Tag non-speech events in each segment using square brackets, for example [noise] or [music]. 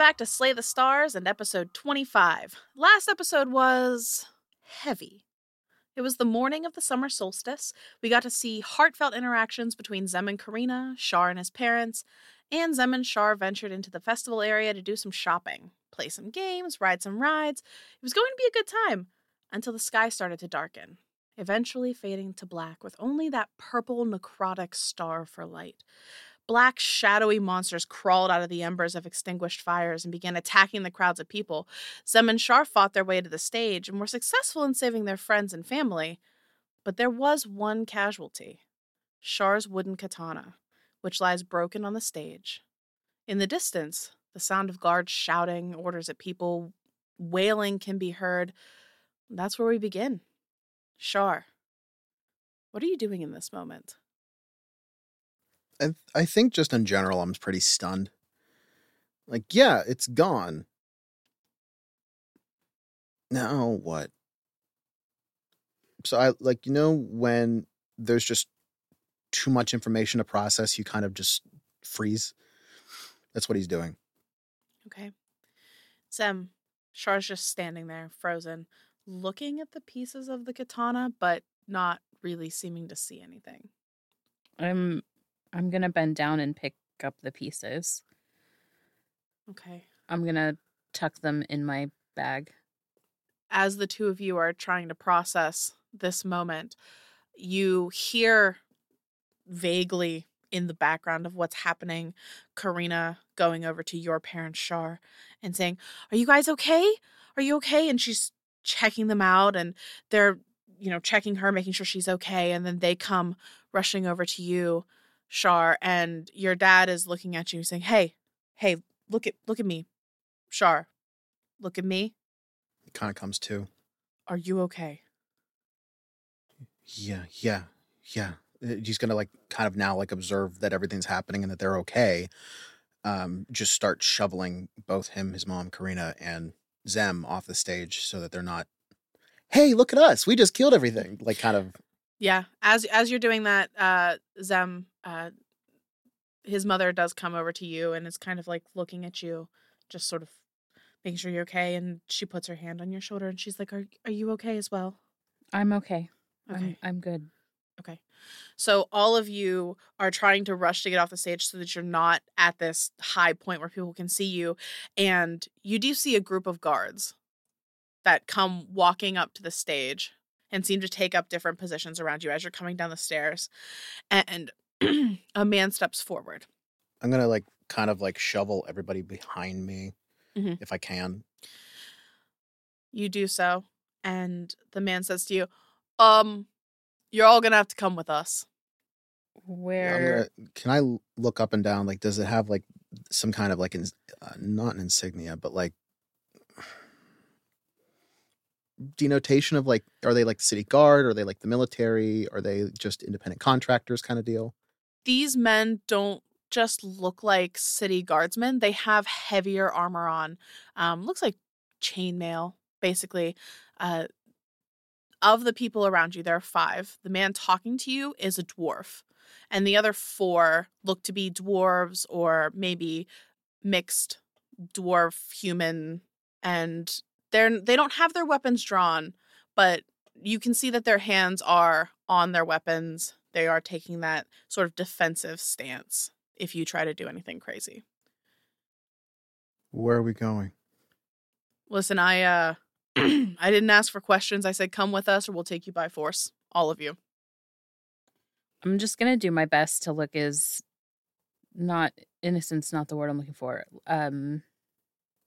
back to Slay the Stars and episode 25. Last episode was heavy. It was the morning of the summer solstice. We got to see heartfelt interactions between Zem and Karina, Char and his parents, and Zem and Char ventured into the festival area to do some shopping, play some games, ride some rides. It was going to be a good time until the sky started to darken, eventually fading to black with only that purple necrotic star for light. Black, shadowy monsters crawled out of the embers of extinguished fires and began attacking the crowds of people. Zem and Char fought their way to the stage and were successful in saving their friends and family. But there was one casualty Char's wooden katana, which lies broken on the stage. In the distance, the sound of guards shouting orders at people, wailing can be heard. That's where we begin. Char, what are you doing in this moment? I, I think just in general, I'm pretty stunned. Like, yeah, it's gone. Now what? So I like you know when there's just too much information to process, you kind of just freeze. That's what he's doing. Okay. Zem, Char's just standing there, frozen, looking at the pieces of the katana, but not really seeming to see anything. I'm I'm gonna bend down and pick up the pieces. Okay. I'm gonna tuck them in my bag. As the two of you are trying to process this moment, you hear vaguely in the background of what's happening Karina going over to your parents, Char, and saying, Are you guys okay? Are you okay? And she's checking them out and they're, you know, checking her, making sure she's okay. And then they come rushing over to you Char, and your dad is looking at you saying, Hey, hey, look at look at me. Char, look at me. He kind of comes to. Are you okay? Yeah, yeah, yeah. Uh, he's gonna like kind of now like observe that everything's happening and that they're okay. Um, just start shoveling both him, his mom, Karina, and Zem off the stage so that they're not. Hey, look at us! We just killed everything. Like kind of Yeah. As as you're doing that, uh Zem uh his mother does come over to you and is kind of like looking at you, just sort of making sure you're okay. And she puts her hand on your shoulder and she's like, Are are you okay as well? I'm okay. Okay. I'm, I'm good. Okay. So all of you are trying to rush to get off the stage so that you're not at this high point where people can see you. And you do see a group of guards that come walking up to the stage and seem to take up different positions around you as you're coming down the stairs. And [clears throat] a man steps forward. I'm gonna like kind of like shovel everybody behind me Mhm. if I can. You do so. And the man says to you, Um, you're all gonna have to come with us. Yeah, Where gonna, can I look up and down? Like, does it have like some kind of like ins- uh, not an insignia, but like denotation of like, are they like the city guard? Are they like the military? Are they just independent contractors kind of deal? These men don't just look like city guardsmen. They have heavier armor on. Um, looks like chainmail, basically. Uh, of the people around you, there are five. The man talking to you is a dwarf, and the other four look to be dwarves or maybe mixed dwarf human. And they're they don't have their weapons drawn, but you can see that their hands are on their weapons. They are taking that sort of defensive stance if you try to do anything crazy. Where are we going? Listen, I uh [clears throat] I didn't ask for questions. I said come with us or we'll take you by force. All of you. I'm just gonna do my best to look as not innocent's not the word I'm looking for. Um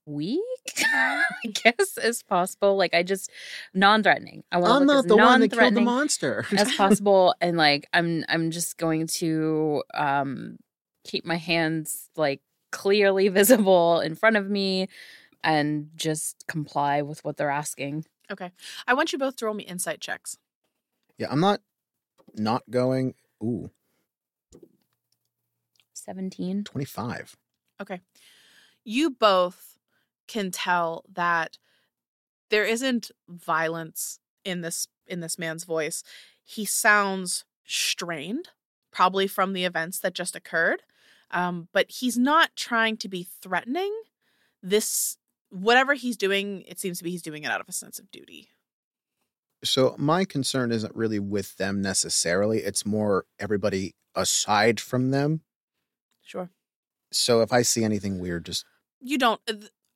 weak, [laughs] I guess, as possible. Like I just non-threatening. I want. I'm not the one that killed the monster. as [laughs] possible, and like I'm I'm just going to um keep my hands like clearly [laughs] visible in front of me and just comply with what they're asking. Okay. I want you both to roll me insight checks. yeah, I'm not not going. Ooh, 17. 25. Okay. You both can tell that there isn't violence in this in this man's voice. He sounds strained, probably from the events that just occurred. Um, but he's not trying to be threatening. this whatever he's doing, it seems to be he's doing it out of a sense of duty. So my concern isn't really with them necessarily. It's more everybody aside from them. Sure. So if I see anything weird, just You don't uh,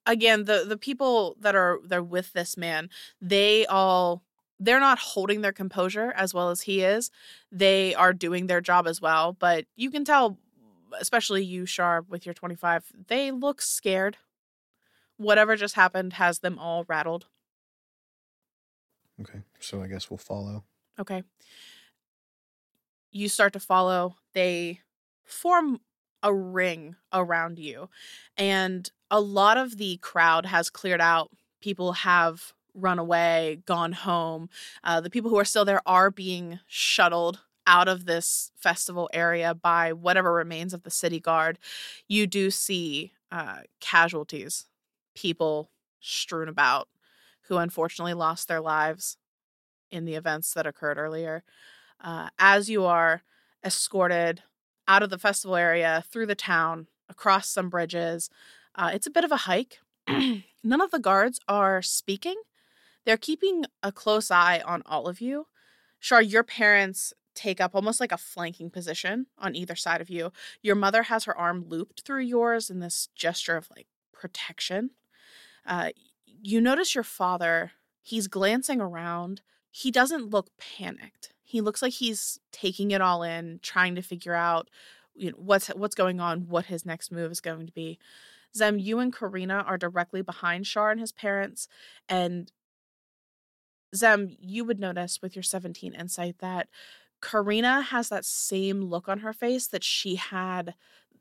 again, the the people that are they're with this man, they all they're not holding their composure as well as he is. They are doing their job as well, but you can tell especially you sharp with your 25, they look scared. Whatever just happened has them all rattled. okay. So I guess we'll follow. Okay. You start to follow. They form a ring around you. And a lot of the crowd has cleared out. People have run away, gone home. Uh, the people who are still there are being shuttled out of this festival area by whatever remains of the city guard. You do see uh, casualties, people strewn about who unfortunately lost their lives in the events that occurred earlier. Uh, as you are escorted out of the festival area, through the town, across some bridges, uh, it's a bit of a hike. [clears throat] None of the guards are speaking. They're keeping a close eye on all of you. Char, your parents take up almost like a flanking position on either side of you. Your mother has her arm looped through yours in this gesture of like protection. Uh, you notice your father, he's glancing around. He doesn't look panicked. He looks like he's taking it all in, trying to figure out you know, what's what's going on, what his next move is going to be. Zem, you and Karina are directly behind Char and his parents, and Zem, you would notice with your 17 insight that Karina has that same look on her face that she had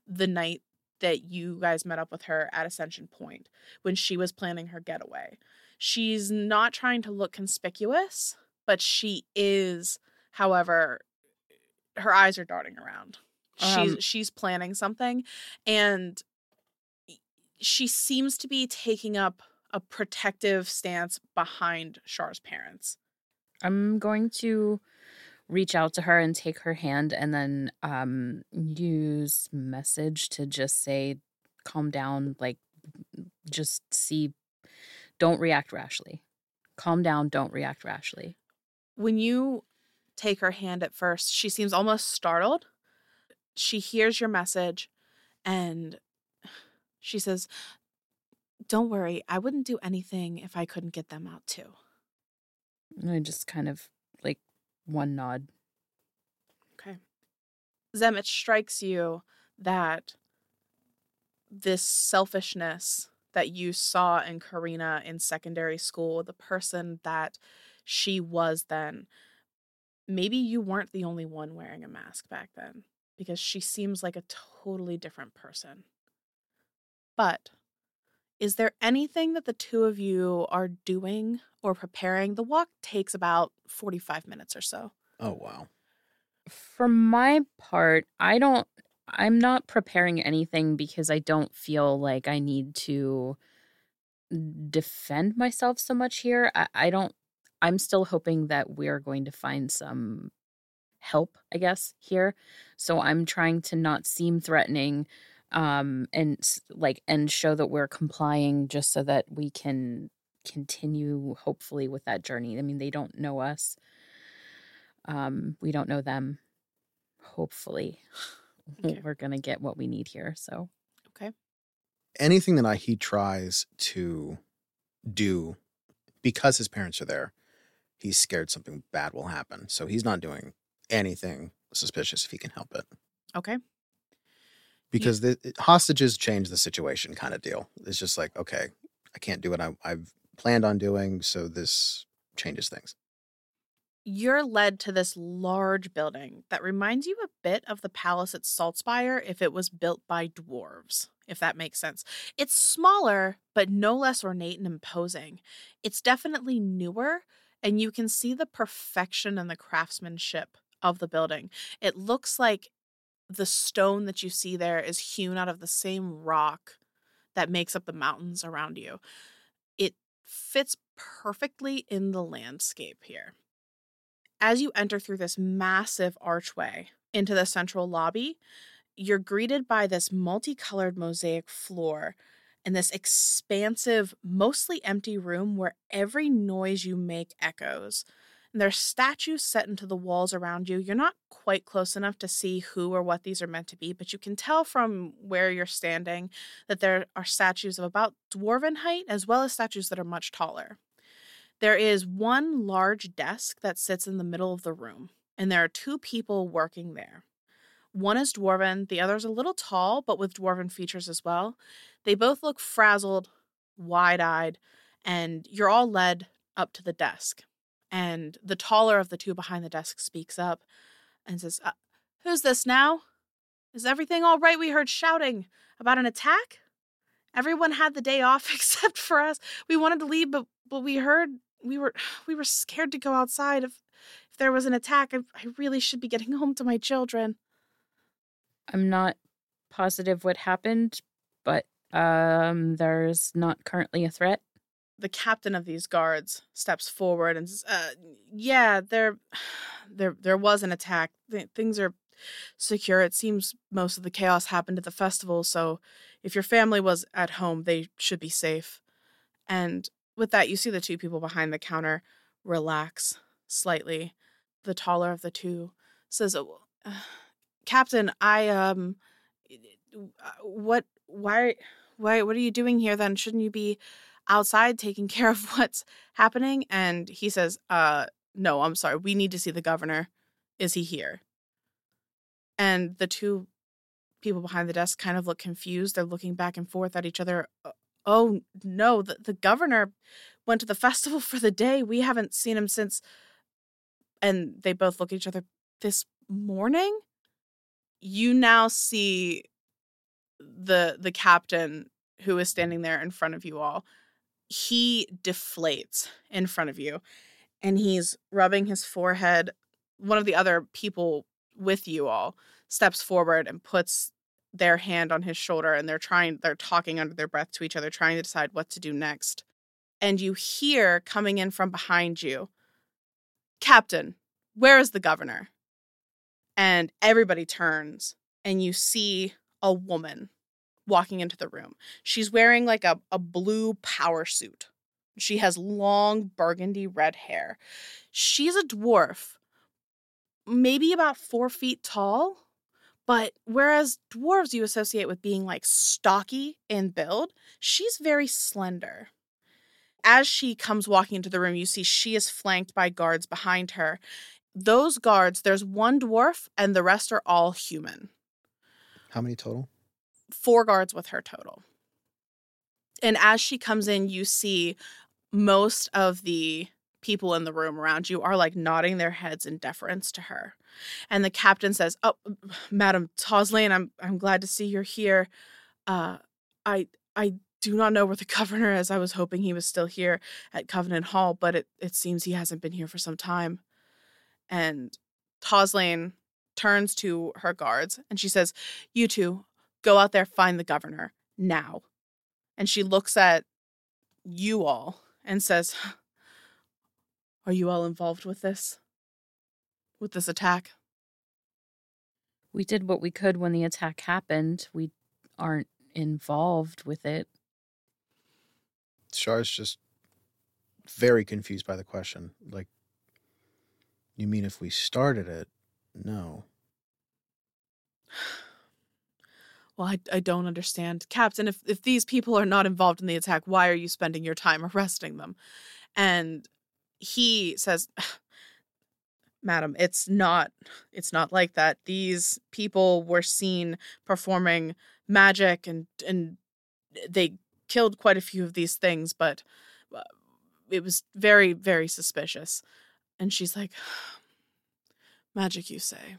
the night that you guys met up with her at Ascension Point when she was planning her getaway. She's not trying to look conspicuous, but she is, however, her eyes are darting around. She's Um, she's planning something and she seems to be taking up a protective stance behind Char's parents. I'm going to reach out to her and take her hand and then um use message to just say calm down like just see don't react rashly. Calm down, don't react rashly. When you take her hand at first, she seems almost startled. She hears your message and she says, Don't worry, I wouldn't do anything if I couldn't get them out too. And I just kind of like one nod. Okay. Zem, it strikes you that this selfishness that you saw in Karina in secondary school, the person that she was then, maybe you weren't the only one wearing a mask back then because she seems like a totally different person. But is there anything that the two of you are doing or preparing? The walk takes about 45 minutes or so. Oh wow. For my part, I don't I'm not preparing anything because I don't feel like I need to defend myself so much here. I, I don't I'm still hoping that we're going to find some help, I guess, here. So I'm trying to not seem threatening um and like and show that we're complying just so that we can continue hopefully with that journey. I mean, they don't know us. Um we don't know them. Hopefully [laughs] Okay. we're going to get what we need here. So Okay. Anything that I he tries to do because his parents are there, he's scared something bad will happen. So he's not doing anything suspicious if he can help it. Okay. Because the hostages change the situation kind of deal. It's just like, okay, I can't do what I, I've planned on doing, so this changes things. you're led to this large building that reminds you a bit of the palace at Saltspire if it was built by dwarves, if that makes sense. It's smaller, but no less ornate and imposing. It's definitely newer, and you can see the perfection and the craftsmanship of the building. It looks like the stone that you see there is hewn out of the same rock that makes up the mountains around you. It fits perfectly in the landscape here as you enter through this massive archway into the central lobby, you're greeted by this multicolored mosaic floor. and this expansive, mostly empty room where every noise you make echoes. There are statues set into the walls around you. You're not quite close enough to see who or what these are meant to be, but you can tell from where you're standing that there are statues of about dwarven height as well as statues that are much taller. There is one large desk that sits in the middle of the room, and there are two people working there. One is dwarven, the other is a little tall, but with dwarven features as well. They both look frazzled, wide eyed, and you're all led up to the desk. And the taller of the two behind the desk speaks up and says, uh, Who's this now? Is everything all right? We heard shouting about an attack. Everyone had the day off [laughs] except for us. We wanted to leave, but but we heard we were [sighs] we were scared to go outside. If if there was an attack, I, I really should be getting [laughs] home to my children. I'm not positive what happened, but um, there's not currently a threat. The captain of these guards steps forward and says, uh, "Yeah, there, [sighs] there, there was an attack. Th- things are secure. It seems most of the chaos happened at the festival, so if your family was at home, they should be safe." And with that, you see the two people behind the counter relax slightly. The taller of the two says, "Oh, uh, [sighs] "Captain, I um, [sighs] what? Why? Why? What are you doing here? Then shouldn't you be outside taking [laughs] care of what's happening?" And he says, "Uh, no, I'm sorry. We need to see the governor. Is he here?" And the two people behind the desk kind of look confused. They're looking back and forth at each other. Oh no, the, the governor went to the [laughs] festival for the day. We haven't seen him since. And they both look at each other this morning. You now see the the captain who is standing there in front of you all. He deflates in front of you and he's rubbing his forehead. One of the other people with you all steps forward and puts their hand on his shoulder and they're trying they're talking under their breath to each other trying to decide what to do next and you hear coming in from behind you captain where is the governor and everybody turns and you see a woman walking into the room she's wearing like a, a blue power suit she has long burgundy red hair she's a dwarf maybe about four feet tall but whereas dwarves you associate with being like stocky in build, she's very slender. As she comes walking into the room, you see she is flanked by guards behind her. Those guards, there's one dwarf and the rest are all human. How many total? Four guards with her total. And as she comes in, you see most of the people in the room around you are like nodding their heads in deference to her. And the captain says, "Oh, Madam Tozlain, I'm I'm glad to see you're here. Uh, I I do not know where the [laughs] governor is. I was hoping he was still here at Covenant Hall, but it it seems he hasn't been here for some time." And Tozlain turns to her guards and she says, "You two, go out there, find the governor now." And she looks at you all and says, "Are you all involved with this?" with this attack? We did what we could when the attack happened. We aren't involved with it. Char's just very confused by the question. Like, you mean if we started it? No. Well, I, I don't understand. Captain, if, if these people are not involved in the attack, why are you spending your time [laughs] arresting them? And he says, [sighs] madam it's not it's not like that these people were seen performing magic and and they killed quite a few of these things but uh, it was very very suspicious and she's like magic you say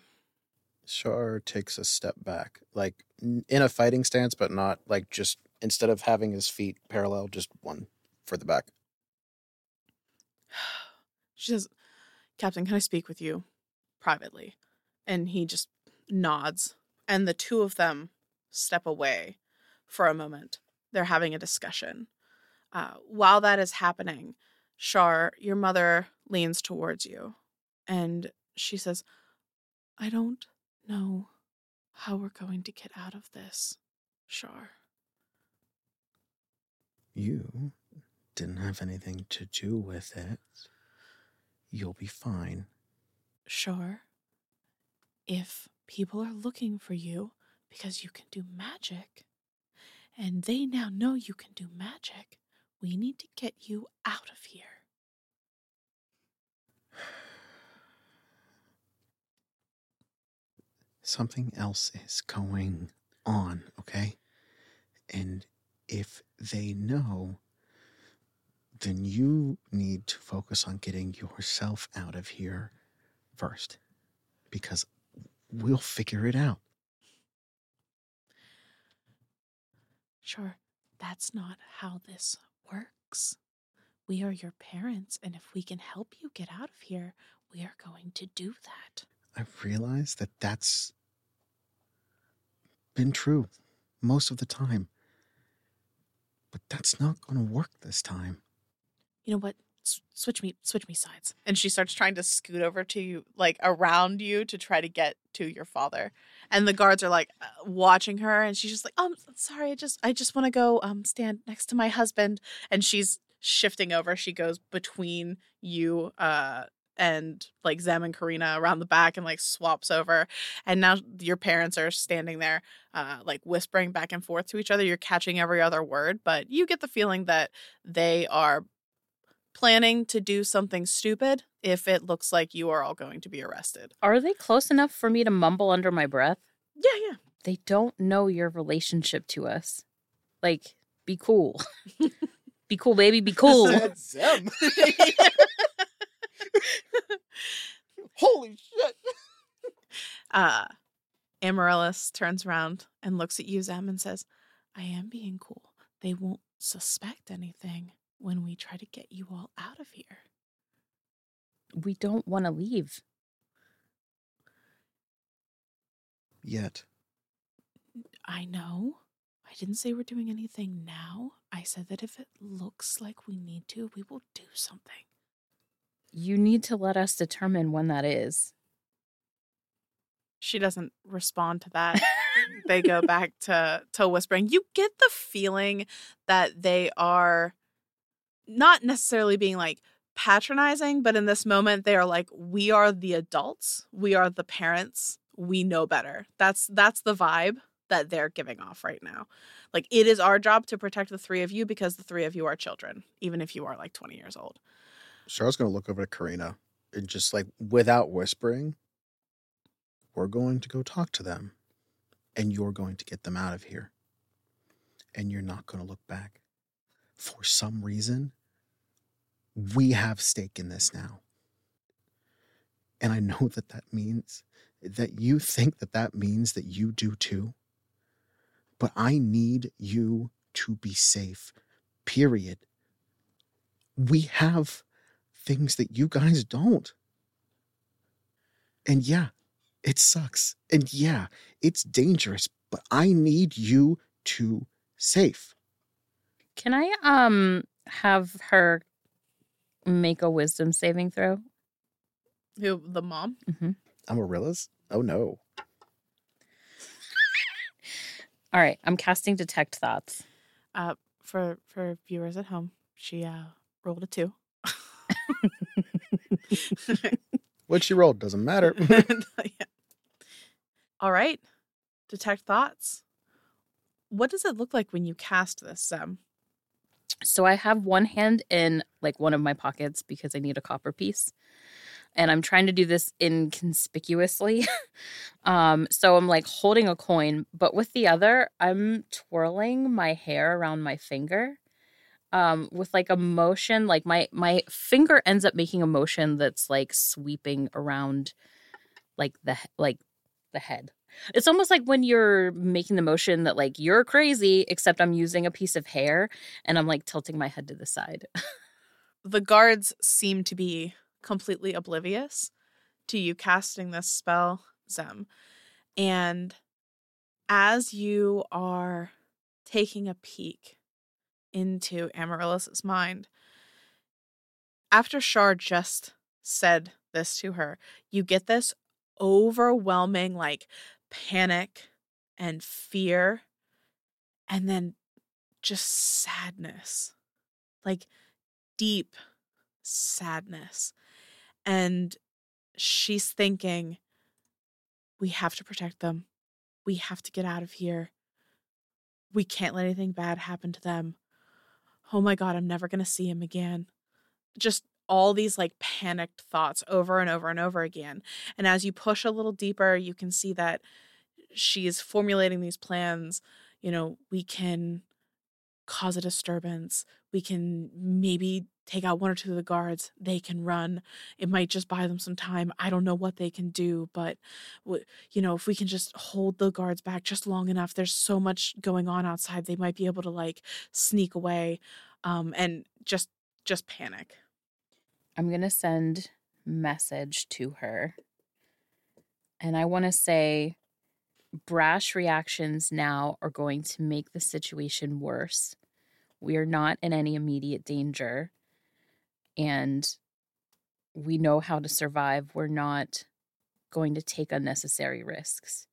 Char takes a step back, like in a fighting stance, but not like just instead of having his feet parallel, just one for the back. [sighs] She says, Captain, can I speak with you privately? And he just nods. And the two of them step away for a moment. They're having a discussion. Uh, while that is happening, Char, your mother leans towards you and she says, I don't know how we're going to get out of this, Char. You didn't have anything to do with it. You'll be fine. Sure. If people are looking for you because you can do magic, and they now know you can do magic, we need to get you out of here. Something else is going on, okay? And if they know, then you need to focus on getting yourself out of here first. Because we'll figure it out. Sure, that's not how this works. We are your parents, and if we can help you get out of here, we are going to do that. I realize that that's been true most of the time. But that's not going to work this time. You know what? S- switch me, switch me sides. And she starts trying to scoot over to you, like around you, to try to get to your father. And the guards are like uh, watching her, and she's just like, "Um, sorry, I just, I just want to go, um, stand next to my husband." And she's shifting over. She goes between you, uh, and like Zem and Karina around the back and like swaps over. And now your parents are standing there, uh, like whispering back and forth to each other. You're catching every other word, but you get the feeling that they are planning to do something stupid if it looks like you are all going to be arrested. Are they close enough for me to mumble under my breath? Yeah, yeah. They don't know your relationship to us. Like, be cool. [laughs] be cool, baby. Be cool. Zem. [laughs] [laughs] [laughs] Holy shit. uh Amaryllis turns around and looks at you, Zem, and says, I am being cool. They won't suspect anything when we try to get you all out of here. we don't want to leave. Yet. I know. I didn't say we're doing anything now. I said that if it looks like we need to, we will do something. You need to let us determine when that is. She doesn't respond to that. [laughs] they go back to to whispering. You get the feeling that they are not necessarily being like patronizing, but in this moment they are like we are the adults, we are the parents, we know better. That's that's the vibe that they're giving off right now. Like it is our job to protect the three of you because the three of you are children, even if you are like 20 years old. Charlotte's going to look over to Karina and just like without whispering, we're going to go talk to them and you're going to get them out of here. And you're not going to look back. For some reason, we have stake in this now. And I know [laughs] that that means that you think that that means that you do too. But I need you to be safe, period. We have things that you guys don't. And yeah, it sucks. And yeah, it's dangerous, but I need you to safe. Can I um have her make a wisdom saving throw? Who the mom? Amaryllis? Oh no. [laughs] All right, I'm casting detect thoughts. Uh, for for viewers at home, she uh rolled a two. [laughs] What she rolled doesn't matter. [laughs] Yeah. All right, detect thoughts. What does it look like when you cast this, Sam? So I have one hand in like one of my pockets because I need a copper piece. And I'm trying to do this inconspicuously. [laughs] um, so I'm like holding a coin, but with the other, I'm twirling my hair around my finger. Um, with like a motion, like my my finger ends up making a motion that's like sweeping around like the like the head. It's almost like when you're making the motion that like you're crazy, except I'm using a piece of hair and I'm like tilting my head to the side. [laughs] The guards seem to be completely oblivious to you casting this spell, Zem. And as you are taking a peek into Amaryllis's mind, after Char just said this to her, you get this overwhelming like panic and fear and then just sadness, like deep sadness. And she's thinking, we have to protect them. We have to get out of here. We can't let anything bad happen to them. Oh my God, I'm never going to see him again. Just all these like panicked thoughts over and over and over again. And as you push a little deeper, you can see that she's formulating these plans. You know, we can cause a disturbance. We can maybe take out one or two of the guards. They can run. It might just buy them some time. I don't know what they can do, but you know, if we can just hold the guards back just long enough, there's so much going on outside. They might be able to like sneak away um and just just panic. I'm going to send message to her. And I want to say brash reactions now are going to make the situation worse. We are not in any immediate danger and we know how to survive. We're not going to take unnecessary risks.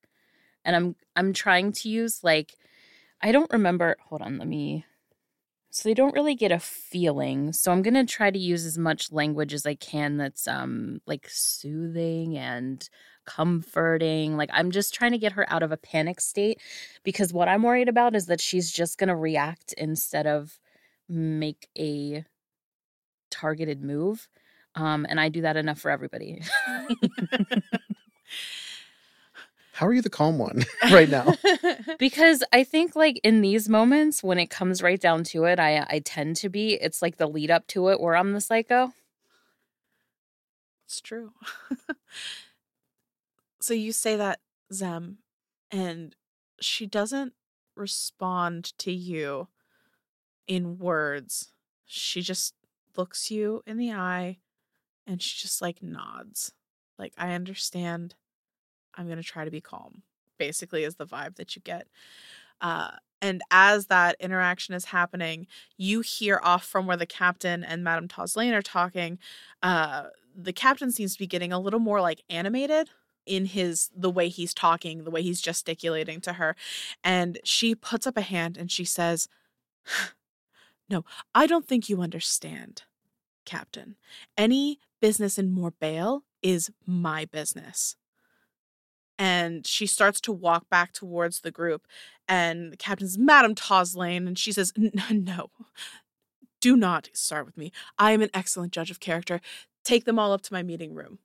And I'm I'm trying to use like I don't remember, hold on, let me so they don't really get a feeling. So I'm going to try to use as much language as I can that's um like soothing and comforting. Like I'm just trying to get her out of a panic state because what I'm worried about is that she's just going to react instead of make a targeted move. Um and I do that enough for everybody. [laughs] How are you the calm one [laughs] [laughs] right now? because I think like in these moments when it comes right down to it, I I tend to be. It's like the lead up to it where I'm the psycho. It's true. so you say that Zem and she doesn't respond to you in words. She just looks you in the eye and she just like nods. Like I understand I'm going to try to be calm, basically, is the vibe that you get. Uh, and as that interaction is happening, you hear off from where the captain and Madame Tozlain are talking. Uh, the captain seems to be getting a little more like animated in his the way he's talking, the way he's gesticulating to her. And she puts up a hand and she says, No, I don't think you understand, Captain. Any business in Mor'Bhaile is my business. And she starts to walk back towards the group and the captain's madam Tozlain and she says [laughs] no do not start with me. I am an excellent judge of character. Take them all up to my meeting room.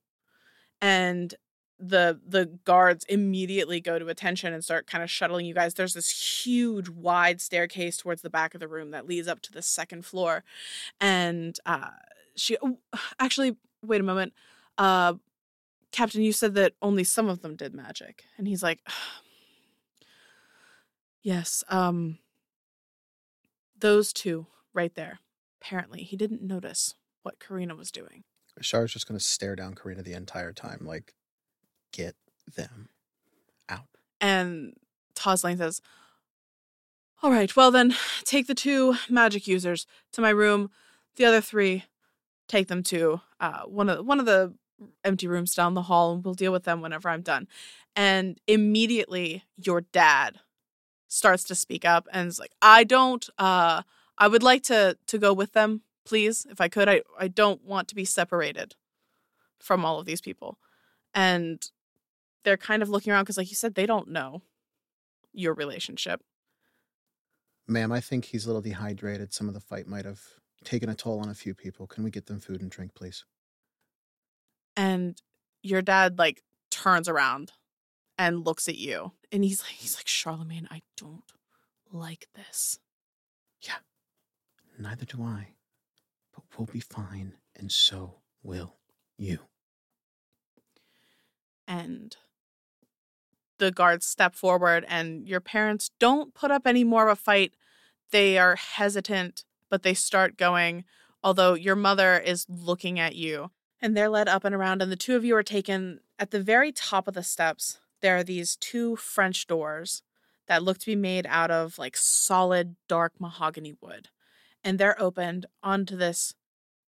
And the the guards immediately go to attention and start kind of shuttling you guys there's this huge wide staircase towards the back of the room that leads up to the second floor and uh she oh, actually wait a moment uh Captain, you said that only some of them did magic. And he's like, [sighs] Yes, um, those two right there. Apparently, he didn't notice what Karina was doing. Char's just going to stare down Karina the entire time, like, get them out. And Tozlain says, All right, well then, take the two magic users to my room. The other three, take them to uh, one of one of the empty rooms down the hall and we'll deal with them whenever I'm done. And immediately your dad starts to speak up and is like, I don't uh I would like to to go with them, please, if I could. I, I don't want to be separated from all of these people. And they're kind of looking around because like you said, they don't know your relationship. Ma'am, I think he's a little dehydrated. Some of the fight might have taken a toll on a few people. Can we get them food and drink, please? and your dad like turns around and looks at you and he's like [laughs] he's like Charlemagne I don't like this. Yeah. Neither do I. But we'll be fine and so will you. And the guards step forward and your parents don't put up any more of a fight. They are hesitant, but they start going although your mother is looking at you. And they're led up and around and the two of you are taken at the very top of the steps. There are these two french doors that look to be made out of like solid dark mahogany wood. And they're opened onto this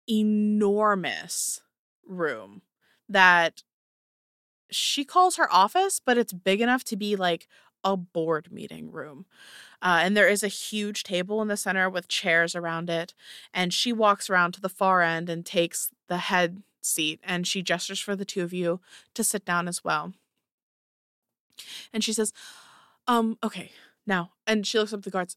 enormous room that she calls her office but it's big enough to be like a board meeting room Uh, and there is a huge table in the center with chairs around it. And she walks around to the far end and takes the head seat and she gestures for the two of you to sit down as well. And she says, Um, okay, now. And she looks up at the guards.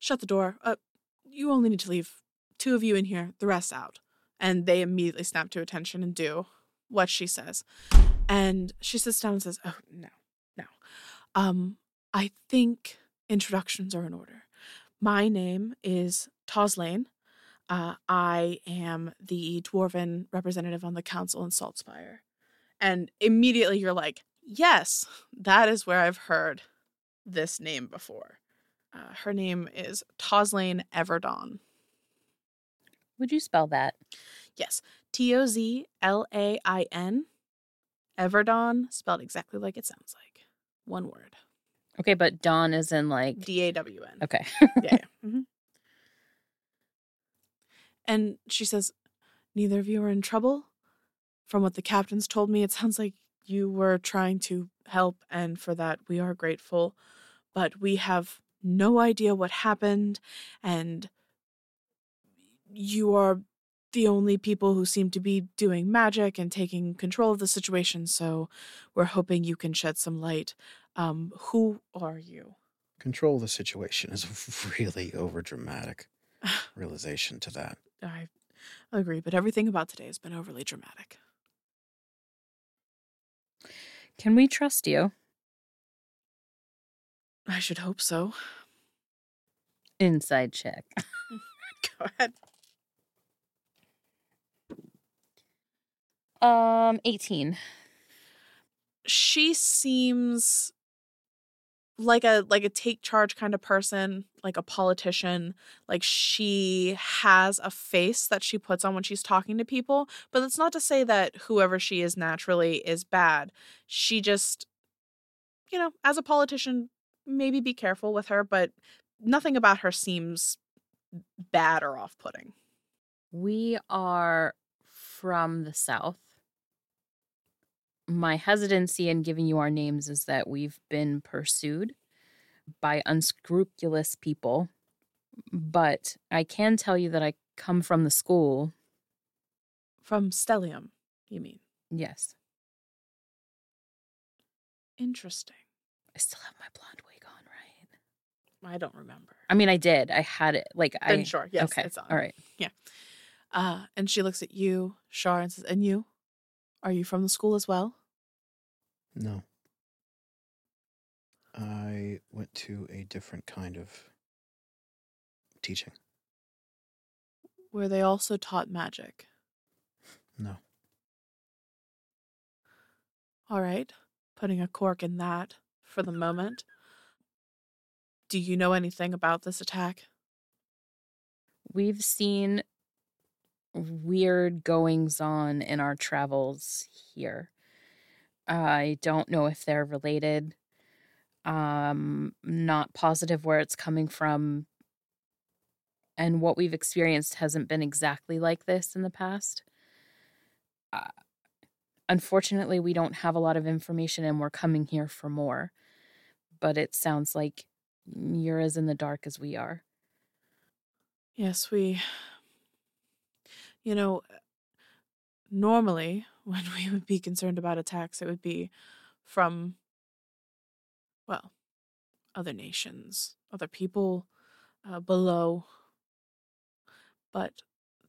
Shut the door. Uh, you only need to leave two of you in here, the rest out. And they immediately snap to attention and do what she says. And she sits down and says, Oh, no, no. Um, I think introductions are in order. My name is Tozlain. Uh, I am the dwarven representative on the council in Saltspire. And immediately you're like, yes, that is where I've heard this name before. Uh, her name is Tozlain Everdawn. Would you spell that? Yes, T O Z L A I N. Everdawn, spelled exactly like it sounds like. One word. Okay, but Dawn is in like. D A W N. Okay. yeah. yeah. [laughs] hmm And she says, Neither of you are in trouble. From what the captains told me, it sounds like you were trying to help, and for that we are grateful. But we have no idea what happened, and you are the only people who seem to be doing magic and taking control of the situation, so we're hoping you can shed some light. Um, who are you? Control the situation is a [laughs] really overdramatic [sighs] realization to that. I agree, but everything about today has been overly dramatic. Can we trust you? I should hope so. Insight check. [laughs] Go ahead. Um, 18. She seems like a like a take charge kind of person, like a politician. Like she has a face that she puts on when she's talking to people, but that's not to say that whoever she is naturally is bad. She just you know, as a politician, maybe be careful with her, but nothing about her seems bad or off-putting. We are from the South. My hesitancy in giving you our names is that we've been pursued by unscrupulous people. But I can tell you that I come from the school. From Stellium, you mean? Yes. Interesting. I still have my blonde wig on, right? I don't remember. I mean, I did. I had it. Like, Then I. sure, yes, okay. it's on. All right. Yeah. Uh, and she looks at you, Char, and says, "And you? Are you from the school as well?" No. I went to a different kind of teaching. Where they also taught magic. No. All right, putting a cork in that for the moment. Do you know anything about this attack? We've seen weird goings on in our travels here. I don't know if they're related. Um, not positive where it's coming from. And what we've experienced hasn't been exactly like this in the past. Uh, unfortunately, we don't have a lot of information and we're coming here for more. But it sounds like you're as in the dark as we are. Yes, we. You know, normally [laughs] when we would be concerned about attacks, it would be from, well, other nations, other people uh, below. But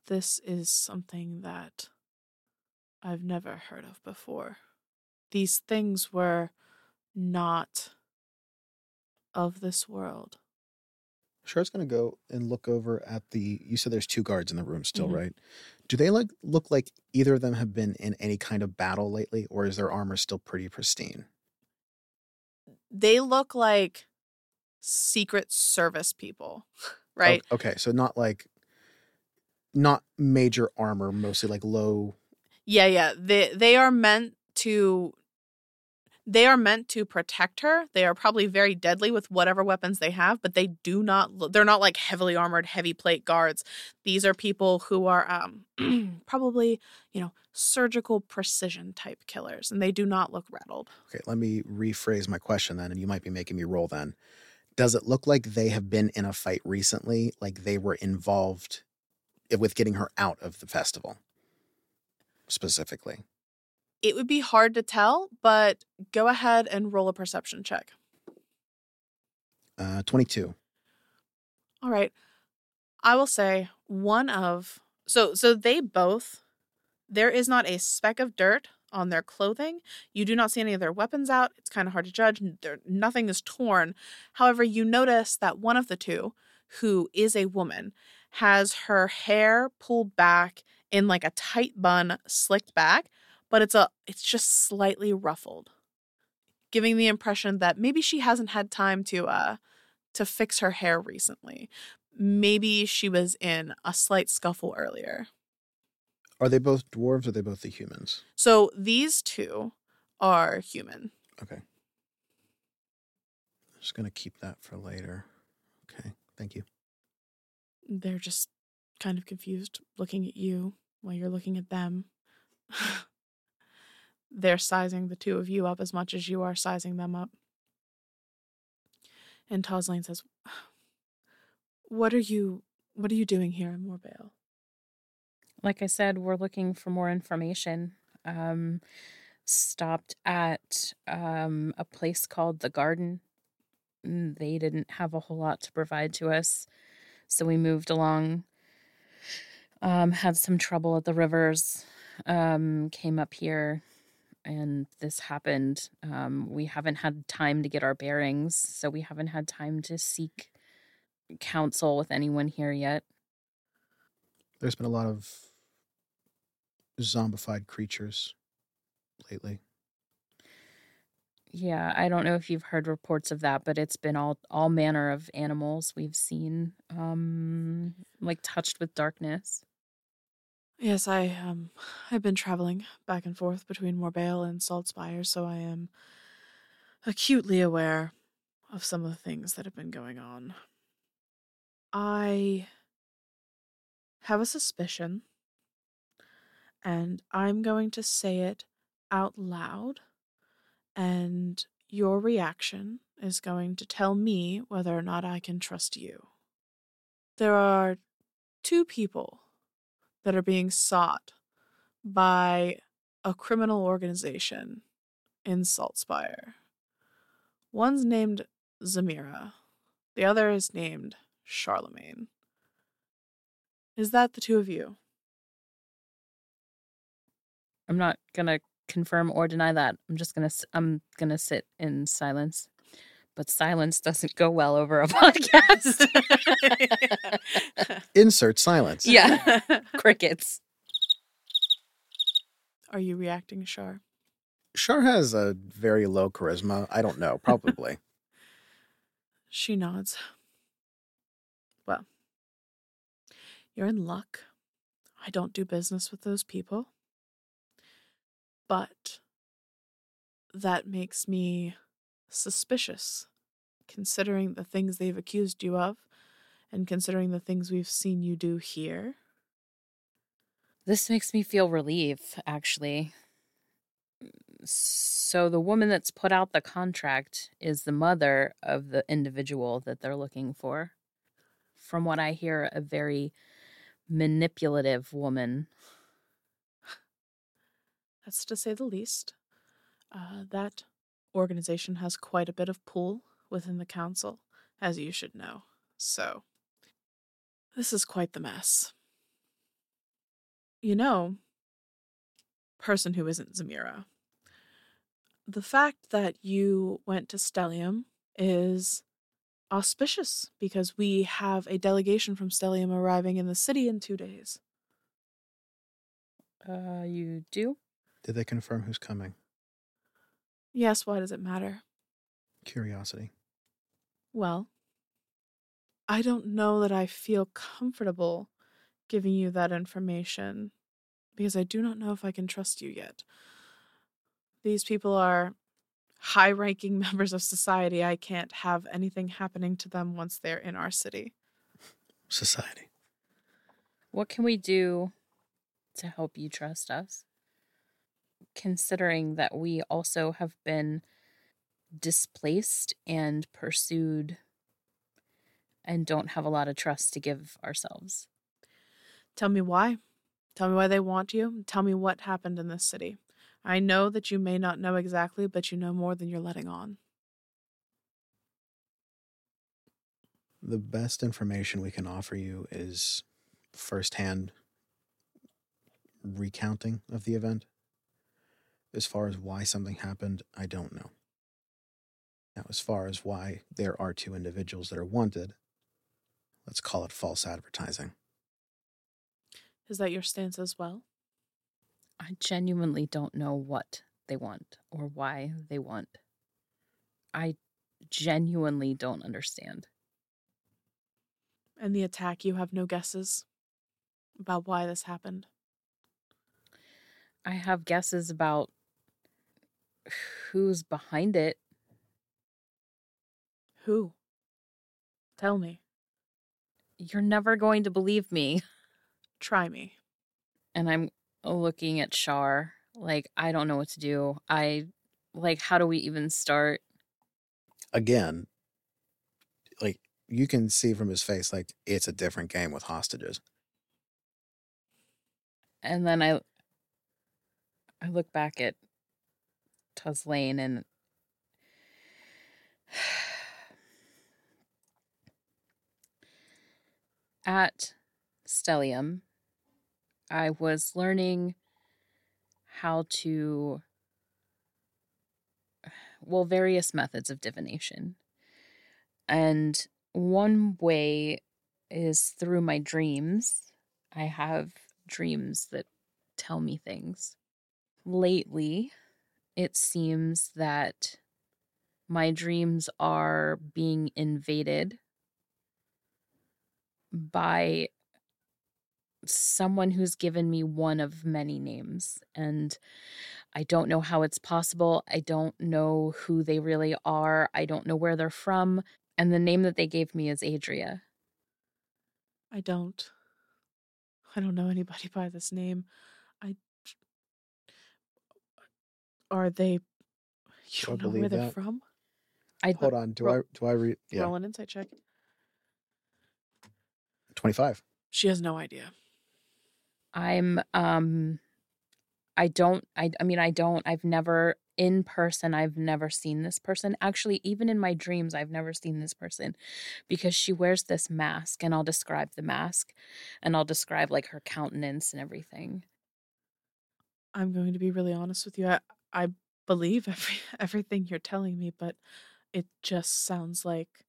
this is something that I've never heard of before. These things were not of this world. Char's gonna go and look over at the. You said there's two guards in the room still, Mhm. right? Do they like look like either of them have been in any kind of battle lately, or is their armor still pretty pristine? They look like secret service people, [laughs] O- right? okay, so not like, not major armor, mostly like low. Yeah, yeah. They they are meant to they are meant to protect her. They are probably very deadly with whatever weapons they have, but they do not they're not like heavily armored heavy plate guards. These are people who are um [clears throat] probably, you know, surgical precision type killers and they do not look rattled. Okay, let me rephrase my question then, and you might be making me roll then. Does it look like they have been in a fight recently? Like they were involved with getting her out of the festival specifically? It would be hard to tell, but go ahead and roll a perception check. Uh, 22. All right. I will say one of so so they both there is not a speck of dirt on their clothing. You do not see any of their weapons out. It's kind of hard to judge. There, nothing is torn. However, you notice that one of the two, who is a woman, has her hair pulled back in like a tight bun, slicked back, but it's a it's just slightly ruffled, giving the impression that maybe she hasn't had time to uh to fix her hair recently. Maybe she was in a slight scuffle earlier. Are they both dwarves or are they both the humans? So these two are human. Okay. I'm just going to keep that for later. Okay. Thank you. They're just kind of confused looking at you while you're looking at them. [laughs] They're sizing the two of you up as much as you are sizing them up. And Tozlain says, What are you what are you doing here in Mor'Bhaile? Like I said, we're looking for more information. Um, stopped at um, a place called the Garden. Mm, They didn't have a whole lot to provide to us, so we moved along. Um, had some trouble at the rivers. Um, came up here, and this happened. Um, we haven't had time to get our bearings, so we haven't had time to seek counsel with anyone here yet. There's been a lot of zombified creatures lately. Yeah, I don't know if you've heard reports of that, but it's been all all manner of animals we've seen um like touched with darkness. Yes, I um I've been traveling back and forth between Mor'Bhaile and Saltspire, so I am acutely aware of some of the things that have been going on. I have a suspicion, and I'm going to say it out loud, and your reaction is going to tell me whether or not I can trust you. There are two people that are being sought by a criminal organization in Saltspire. One's named Zamira, the other is named Charlemagne. Is that the two of you? I'm not to confirm or deny that. I'm just to I'm to sit in silence. But silence doesn't go well over a [laughs] podcast. [laughs] Insert silence. yeah, [laughs] crickets. Are you reacting, Char? Char has a very low charisma. I don't know. Probably. She nods. Well, you're in luck. I don't do business with those people. But that makes me suspicious, considering the things they've accused you of, and considering the things we've seen you do here. This makes me feel relief, actually. So, the woman that's put out the contract is the mother of the individual that they're looking for. From what I hear, a very manipulative woman. That's to say the least. Uh, that organization has quite a bit of pull within the council, as you should know. So, this is quite the mess. You know, person who isn't Zamira, the fact that you went to Stellium is auspicious because we have a delegation from Stellium arriving in the city in two days. Uh, you do? Did they confirm who's coming? Yes, why does it matter? Curiosity. Well, I don't know that I feel comfortable giving you that information because I do not know if I can trust you yet. These people are high ranking [laughs] members of society. I can't have anything happening to them once they're in our city. Society. What can we do to help you trust us? Considering that we also have been displaced and pursued and don't have a lot of trust to give ourselves. Tell me why. Tell me why they want you. Tell me what happened in this city. I know that you may not know exactly, but you know more than you're letting on. The best information we can offer you is firsthand recounting of the event. As far as why something happened, I don't know. Now, as far as why there are two individuals that are wanted, let's call it false advertising. Is that your stance as well? I genuinely don't know what they want or why they want. I genuinely don't understand. And the attack, you have no guesses about why this happened? I have guesses about who's behind it. Who? Tell me. You're never going to believe me. [laughs] Try me. And I'm looking at Char like I don't know what to do. I like how do we even start? Again, like you can see from his face, like it's a different game with hostages. And then I I look back at Tozlain and [sighs] at Stellium, I was learning how to, [sighs] well, various methods of divination. And one way is through my dreams. I have dreams that tell me things. Lately, it seems that my dreams are being invaded by someone who's given me one of many names. And I don't know how it's possible. I don't know who they really are. I don't know where they're from. And the name that they gave me is Adria. I don't. I don't know anybody [laughs] by this name. I. Are they. You Do I don't know where believe they're that? from? I Hold on, do roll- I do I read? Yeah, Roll an insight check. twenty five. She has no idea. I'm um I don't I I mean I don't I've never in person I've never seen this person. Actually, even in my dreams I've never seen this person because she wears this mask and I'll describe the mask and I'll describe like her countenance and everything. I'm going to be really honest with you. I, I believe every [laughs] everything you're telling me, but it just sounds like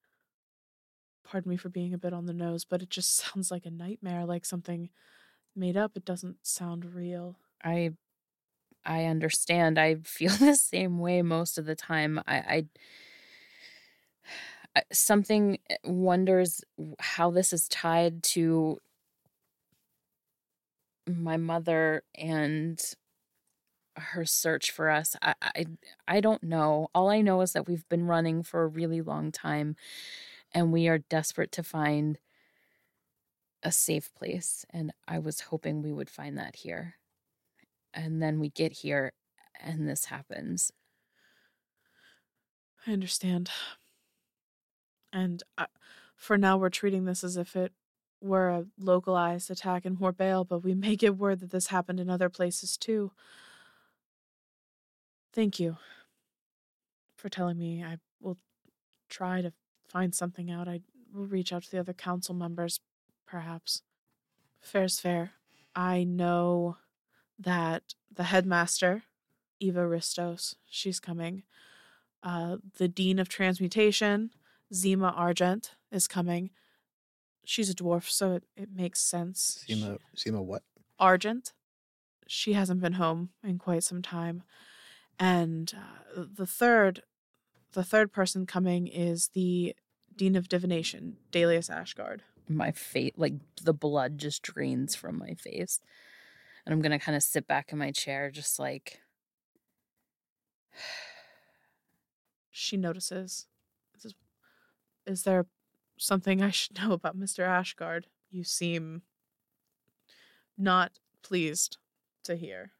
pardon me for being a bit on the nose, but it just [laughs] sounds like a nightmare, like something made up. It doesn't sound real. I I understand. I [laughs] feel the same way most of the time. I, I [sighs] something eh, wonders how this is tied to my mother and her search for us. I, I I don't know. All I know is that we've been running for a really long time and we are desperate to find a safe place and I was hoping we would find that here. And then we get here and this happens. I understand. And I, for now, we're treating this as if it were a localized attack in Mor'Bhaile, but we may get word that this happened in other places too. Thank you for telling me. I will try to find something out. I will reach out to the other council members, perhaps. Fair's fair. I know that the headmaster, Eva Ristos, she's coming. Uh, the Dean of Transmutation, Zima Argent, is coming. She's a dwarf, so it, it makes sense. Sema Sema what? Argent. She hasn't been home in quite some time. And uh, the third the third person coming is the Dean of Divination, Dalius Ashgard. My face like the blood just drains from my face. And I'm gonna kind of sit back in my chair, just like [sighs] She notices. Says, Is there something I should [laughs] know about Mr. Ashgard? You seem not pleased to hear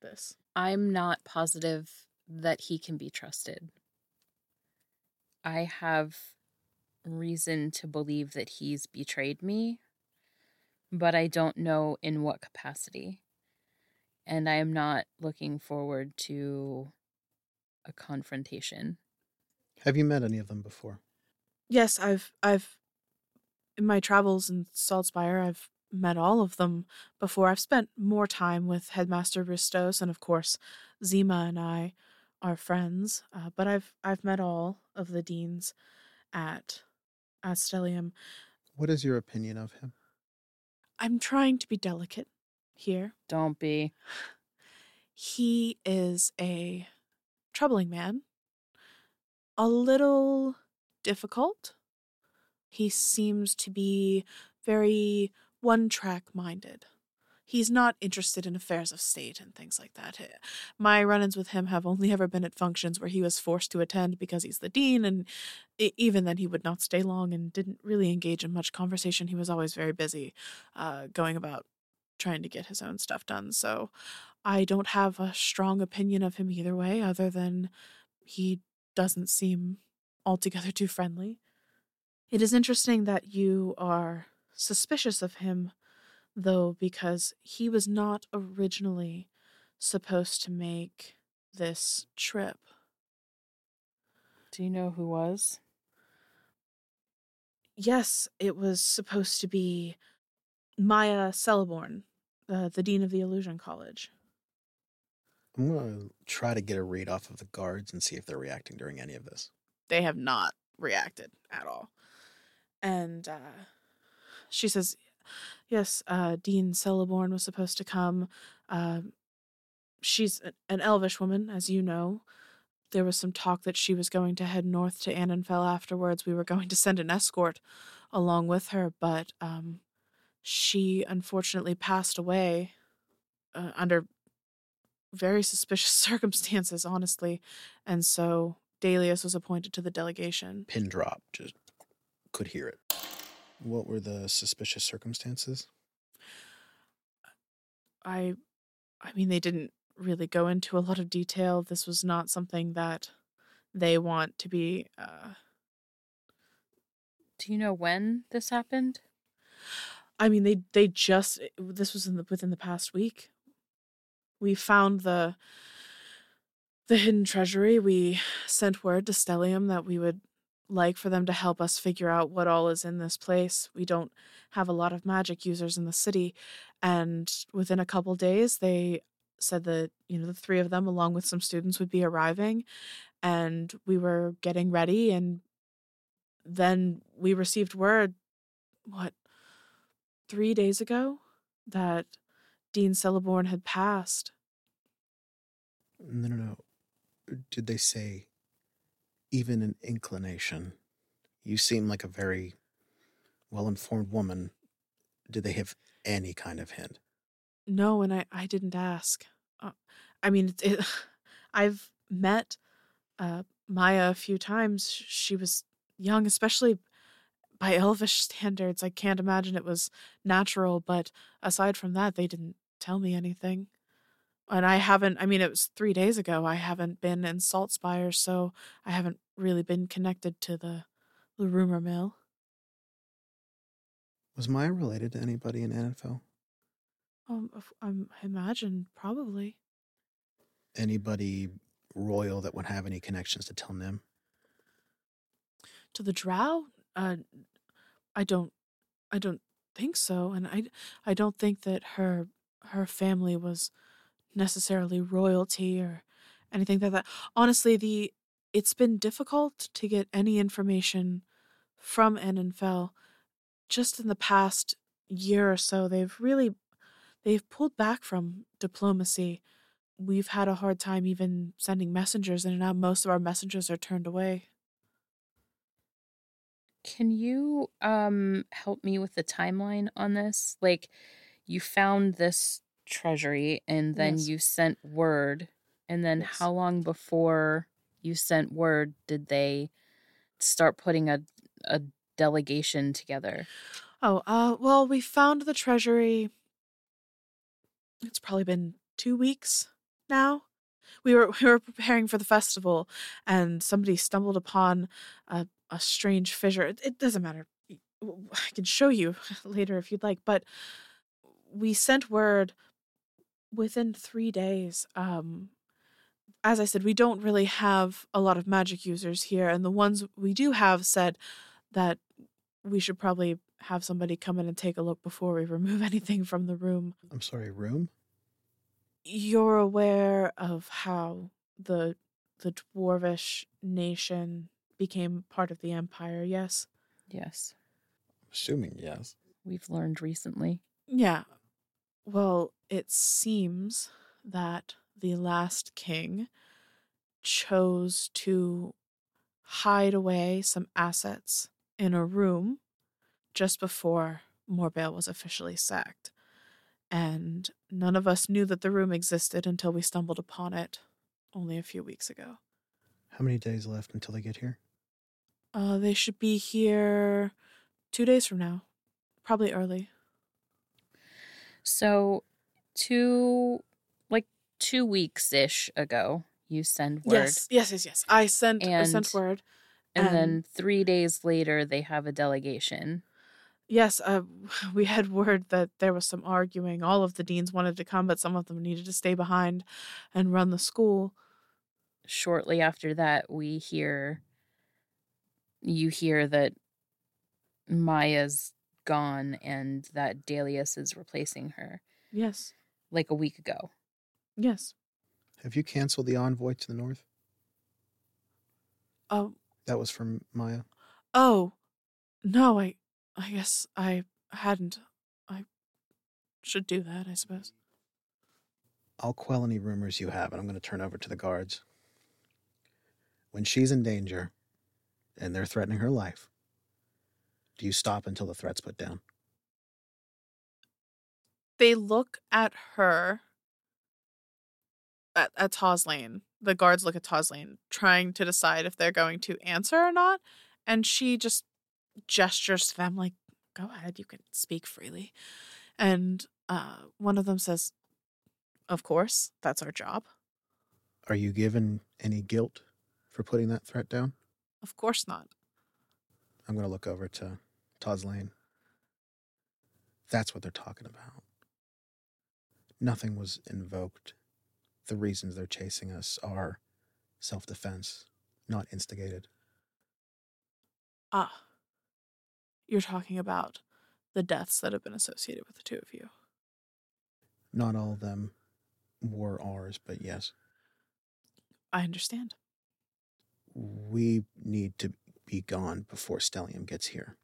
this. I'm not positive that he can be trusted. I have reason to believe that he's betrayed me, but I don't know in what capacity. And I am not looking forward to a confrontation. Have you met any of them before? Yes, I've I've in my travels in Saltspire, I've met all of them before. I've spent more time with Headmaster Ristos, and of course, Zima and I are friends. Uh, but I've I've met all of the deans at Astellium. What is your opinion of him? I'm trying to be delicate here. Don't be. He is a troubling man, a little difficult. He seems to be very one track minded. He's not interested in affairs of state and things like that. My run ins with him have only ever been at functions where he was forced to attend because he's the dean, and even then he would not stay long and didn't really engage in much conversation. He was always very busy uh, going about trying to get his own stuff done. So I don't have a strong opinion of him either way, other than he doesn't seem altogether [laughs] too friendly. It is interesting that you are suspicious of him, though, because he was not originally supposed to make this trip. Do you know who was? Yes, it was supposed to be Maya Celeborn, uh, the dean of the Illusion College. I'm going to try to get a read off of the guards and see if they're reacting during any of this. They have not reacted at all. And uh, she says, Yes, uh, Dean Celeborn was supposed to come. Uh, she's an elvish woman, as you know. There was some talk that she was going to head north to Annenfell afterwards. We were going to send an escort along with her, but um, she unfortunately passed away uh, under very suspicious [laughs] circumstances, honestly. And so Dalius was appointed to the delegation. Pin drop, just could hear it. What were the suspicious circumstances? I I mean they didn't really go into a lot of detail. This was not something that they want to be uh Do you know when this happened? I mean they they just this was in the within the past week. We found the the hidden treasury. We sent word to Stellium that we would like for them to help us figure out what all is in this place. We don't have a lot of magic users in the city. And within a couple days, they said that, you know, the three of them, along with some students, would be arriving. And we were getting ready. And then we received word, what, three days ago, that Dean Celeborn had passed. No, no, no. Did they say even an inclination. You seem like a very well informed woman. Did they have any kind of hint? No, and I, I didn't ask. Uh, I mean, it, it, [laughs] I've met uh, Maya a few times. She was young, especially by elvish standards. I can't imagine it was natural, but aside from that, they didn't tell me anything and I haven't. I mean, it was three days ago. I haven't been in Saltspire, so I haven't really been connected to the the rumor mill. Was Maya related to anybody in Annenfell? Um, um, I imagine probably. Anybody royal that would have any connections to Tel Nim? To the Drow? Uh, I don't, I don't think so, and I, I don't think that her her family was necessarily royalty or anything like that. Honestly, the it's been difficult to get any information from Annenfell just in the past year or so. They've really they've pulled back from diplomacy. We've had a hard time even sending messengers and now Most of our messengers are turned away. Can you um help me with the timeline on this? Like you found this treasury and then yes. you sent word and then yes. how long before you sent word did they start putting a a delegation together oh uh well we found the treasury it's probably been 2 weeks now we were [laughs] we were preparing for the festival and somebody stumbled upon a a strange fissure. It, it doesn't matter. I can show you [laughs] later if you'd like, but we sent word within three days. Um, as I said, we don't really have a lot of magic users here, and the ones we do have said that we should probably have somebody come in and take a look before we [laughs] remove anything from the room. I'm sorry, room? You're aware of how the the dwarvish nation became part of the empire, yes? Yes. Assuming yes. We've learned recently. Yeah. Well, it seems that the last king chose to hide away some assets in a room just before Mor'Bhaile was officially sacked. And none of us knew that the room existed until we stumbled upon it only a few weeks ago. How many days left until they get here? Uh, they should be here two days from now, probably early. So, two, like two weeks ish ago, you send word. Yes, yes, yes, yes. I sent I sent word. And then three days later, they have a delegation. Yes, uh, [sighs] we had word that there was some arguing. All of the deans wanted to come, but some of them needed to stay behind and run the school. Shortly after that, we hear you hear that Maya's gone and that Dalius is replacing her Yes, like a week ago. yes. Have you canceled the envoy to the north? Oh, That was from Maya. oh, no. I, I guess I hadn't. I should do that. I suppose. I'll quell any rumors you have, and I'm going to turn over to the guards. When she's in danger and they're threatening her life, do you stop until the threat's put down? They look at her. At at Tozlain. The guards look at Tozlain, trying to decide if they're going to answer or not, and she just gestures to them like, "Go ahead, you can speak freely." And uh, one of them says, "Of course, that's our job. Are you given any guilt for putting that threat down? Of course not." I'm going to look over to Tozlain. That's what they're talking about. Nothing was invoked. The reasons they're chasing us are self defense, not instigated. Ah, you're talking about the deaths that have been associated with the two of you. Not all of them were ours, but yes. I understand. We need to be gone before Stellium gets here.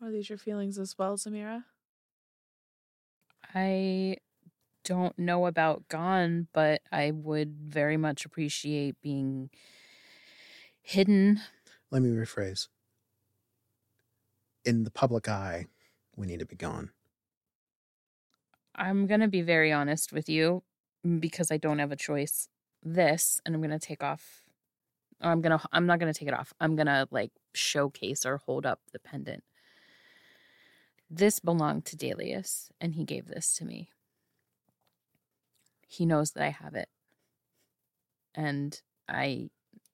Are these your feelings as well, Zamira? I don't know about gone, but I would very much appreciate being hidden. Let me rephrase. In the public eye, we need to be gone. I'm going to be very honest with you because I don't have a choice. This, and I'm going to take off. Or I'm going to, I'm not going to take it off. I'm going to like showcase or hold up the pendant. This belonged to Dalius, and he gave this to me. He knows that I have it. And I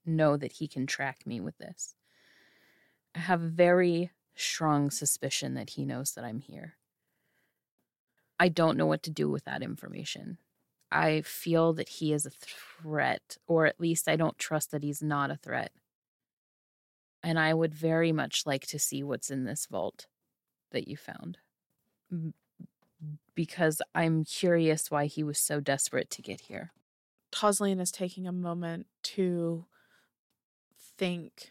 know that he can track me with this. I have a very strong suspicion that he knows that I'm here. I don't know what to do with that information. I feel that he is a threat, or at least I don't trust that he's not a threat. And I would very much like to see what's in this vault that you found. Because I'm curious why he was so desperate to get here. Tozlain is taking a moment to think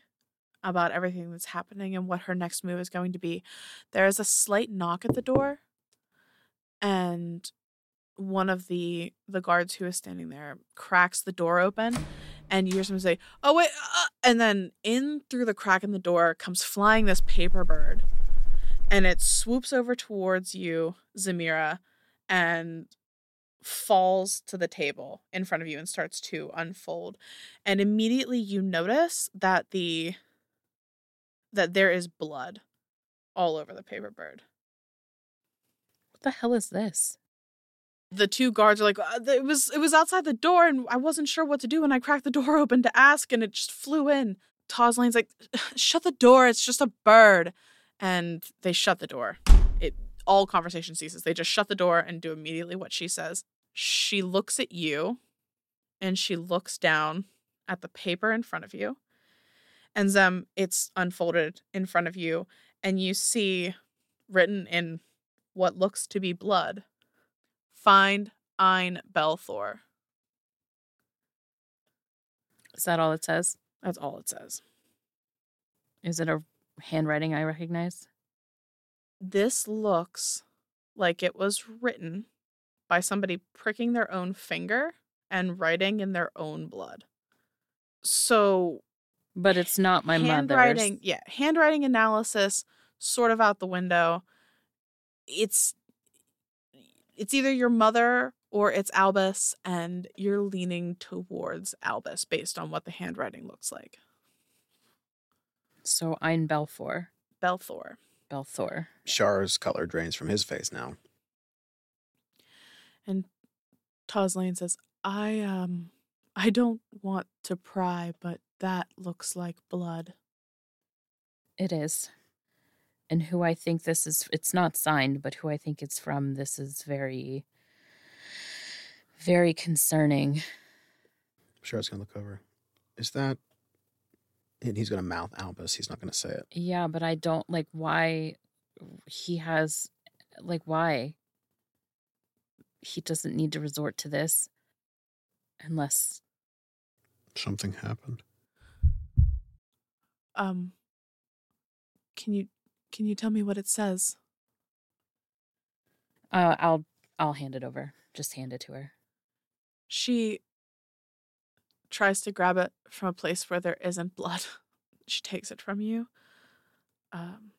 about everything that's happening and what her next move is going to be. There is a slight knock at the door, and one of the the guards who is standing there cracks the door open, and you hear someone say, "Oh wait!" Uh, and then in through the crack in the door comes flying this paper bird, and it swoops over towards you, Zamira, and falls to the table in front of you and starts to unfold and immediately you notice that the that there is blood all over the paper bird What the hell is this? the two guards are like "Uh, it was it was outside the door and i wasn't sure what to do and i cracked the door [laughs] open to ask and it just flew in Tozlain's like, shut the door. It's just a bird. And they shut the door. It all conversation ceases. They just shut the door and do immediately what she says. She looks at you and she looks down at the paper in front of you. And Zem, it's unfolded in front of you, and you see written in what looks to be blood Find Ein Belthor. Is that all it says? That's all it says. Is it a handwriting I recognize? This looks like it was written by somebody pricking their own finger and writing in their own blood. So But it's not my handwriting, mother's. yeah, handwriting analysis sort of out the window. It's it's either your mother or it's Albus, and you're leaning towards Albus based on what the handwriting looks like. So Ein Belfor. Belthor. Belthor. Char's color drains from his face now. And Tozlain says, I um I don't want to pry, but that looks like blood. It is. And who I think this is, it's not signed, but who I think it's from, this is very, very concerning. Char's gonna look over. Is that? And he's gonna mouth Albus. He's not gonna say it. Yeah, but I don't like why he has, like, why he doesn't need to resort to this unless Something happened. Um can you can you tell me what it says? uh, I'll I'll hand it over. Just hand it to her. She tries to grab it from a place where there isn't blood. [laughs] She takes it from you. Um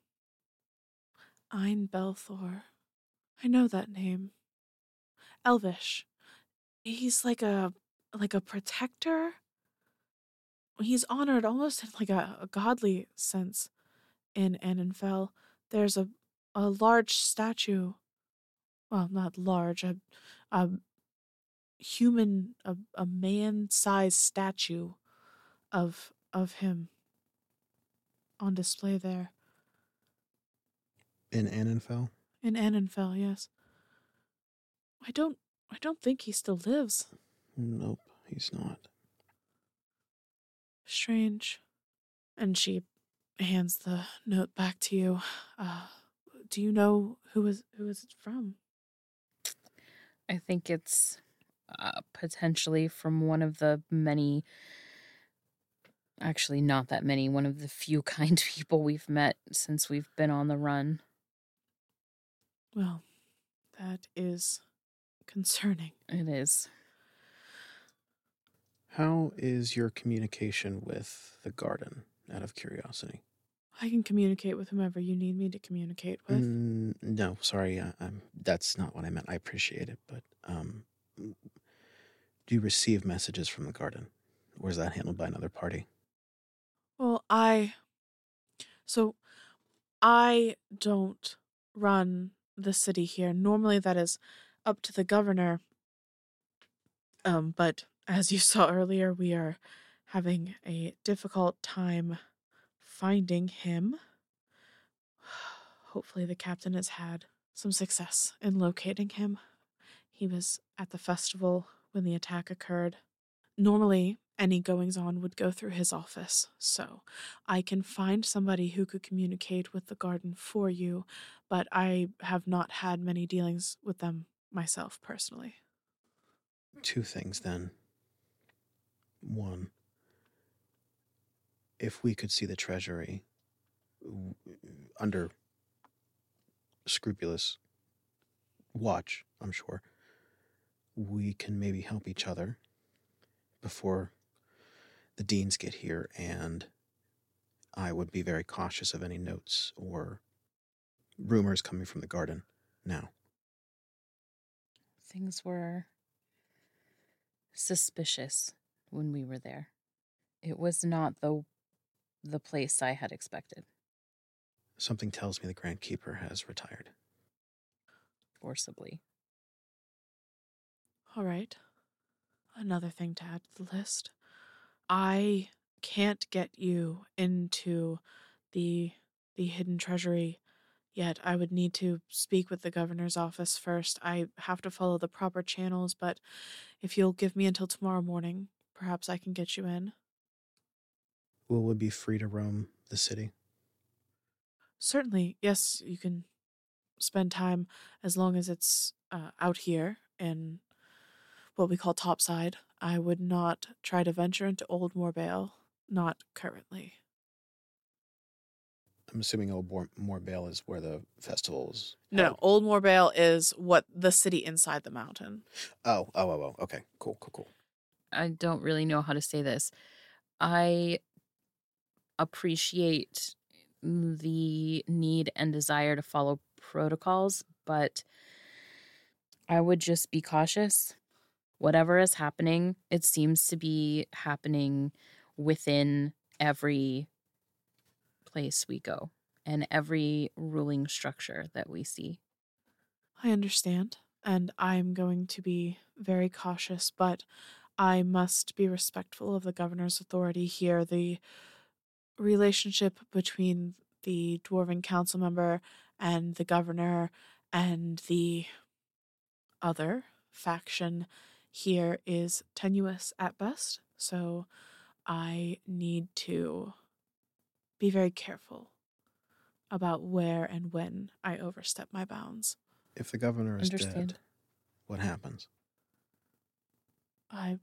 Ein Belthor. I know that name. Elvish. He's like a like a protector. He's honored almost in like a, a godly sense in Annenfell. There's a a large statue. Well, not large, a a human a, a man-sized statue of of him on display there In Annenfell? in Annenfell, yes. I don't I don't think he still lives. Nope, he's not. Strange. And she hands the note back to you. Uh do you know who is who is it from? I think it's uh, potentially from one of the many, actually, not that many, one of the few [laughs] kind people we've met since we've been on the run. Well, that is concerning. It is. How is your communication with the garden? Out of curiosity. I can communicate with whomever you need me to communicate with. Mm, no, sorry. Uh, um, that's not what I meant. I appreciate it, but um, do you receive messages from the garden, or is that handled by another party? Well, I. So, I don't run the city here. Normally, that is up to the governor. Um, but as you [laughs] saw earlier, we are having a difficult time finding him. [sighs] Hopefully, the captain has had some success in locating him. He was at the festival when the attack occurred. Normally, any goings on would go through his office, so I can find somebody who could communicate with the garden for you, but I have not had many dealings with them myself personally. Two things then. One, if we could see the treasury under scrupulous watch, I'm sure, we can maybe help each other before the deans get here, and I would be very cautious of any notes or rumors coming from the garden now. Things were suspicious when we were there. It was not the the place I had expected. Something tells me the Grand Keeper has retired. Forcibly. All right. Another thing to add to the list. I can't get you into the the hidden treasury yet. I would need to speak with the governor's office first. I have to follow the proper channels, but if you'll give me until tomorrow morning, perhaps I can get you in. Will we be free to roam the city? Certainly, yes, you can spend time as long as it's uh, out here in what we call topside. I would not try to venture into Old Mor'Bhaile, not currently. I'm assuming Old Mor- Mor'Bhaile is where the festival is. No, held. Old Mor'Bhaile is what the city inside the mountain. Oh, oh, oh, oh. Okay, cool, cool, cool. I don't really know how to say this. I appreciate the need and desire to follow protocols, but I would just be cautious. Whatever is happening, it seems to be happening within every place we go and every ruling structure that we see. I understand, and I'm going to be very cautious, but I must be respectful of the governor's authority here. The relationship between the dwarven council member and the governor and the other faction here is tenuous at best. So I need to be very careful about where and when I overstep my bounds. If the governor is Understand. dead, what happens? I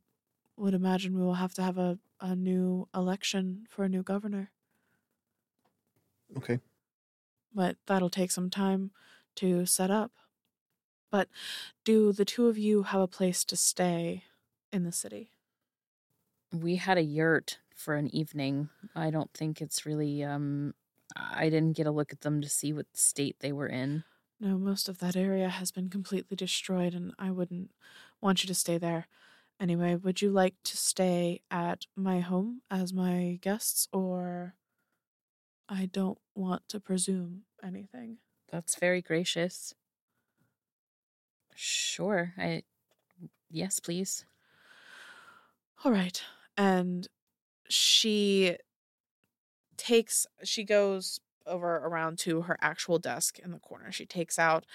would imagine we will have to have a, a new election for a new governor, Okay. but that'll take some time to set up. But do the two of you have a place to stay in the city? We had a yurt for an evening. I don't think it's really um I didn't get a look at them to see what state they were in. No, most of that area has been completely destroyed, and I wouldn't want you to stay there. Anyway, would you like to stay at my home as my guests, or I don't want to presume anything? That's very gracious. Sure. I yes, please. All right. And she takes, she goes over around to her actual desk in the corner. She takes out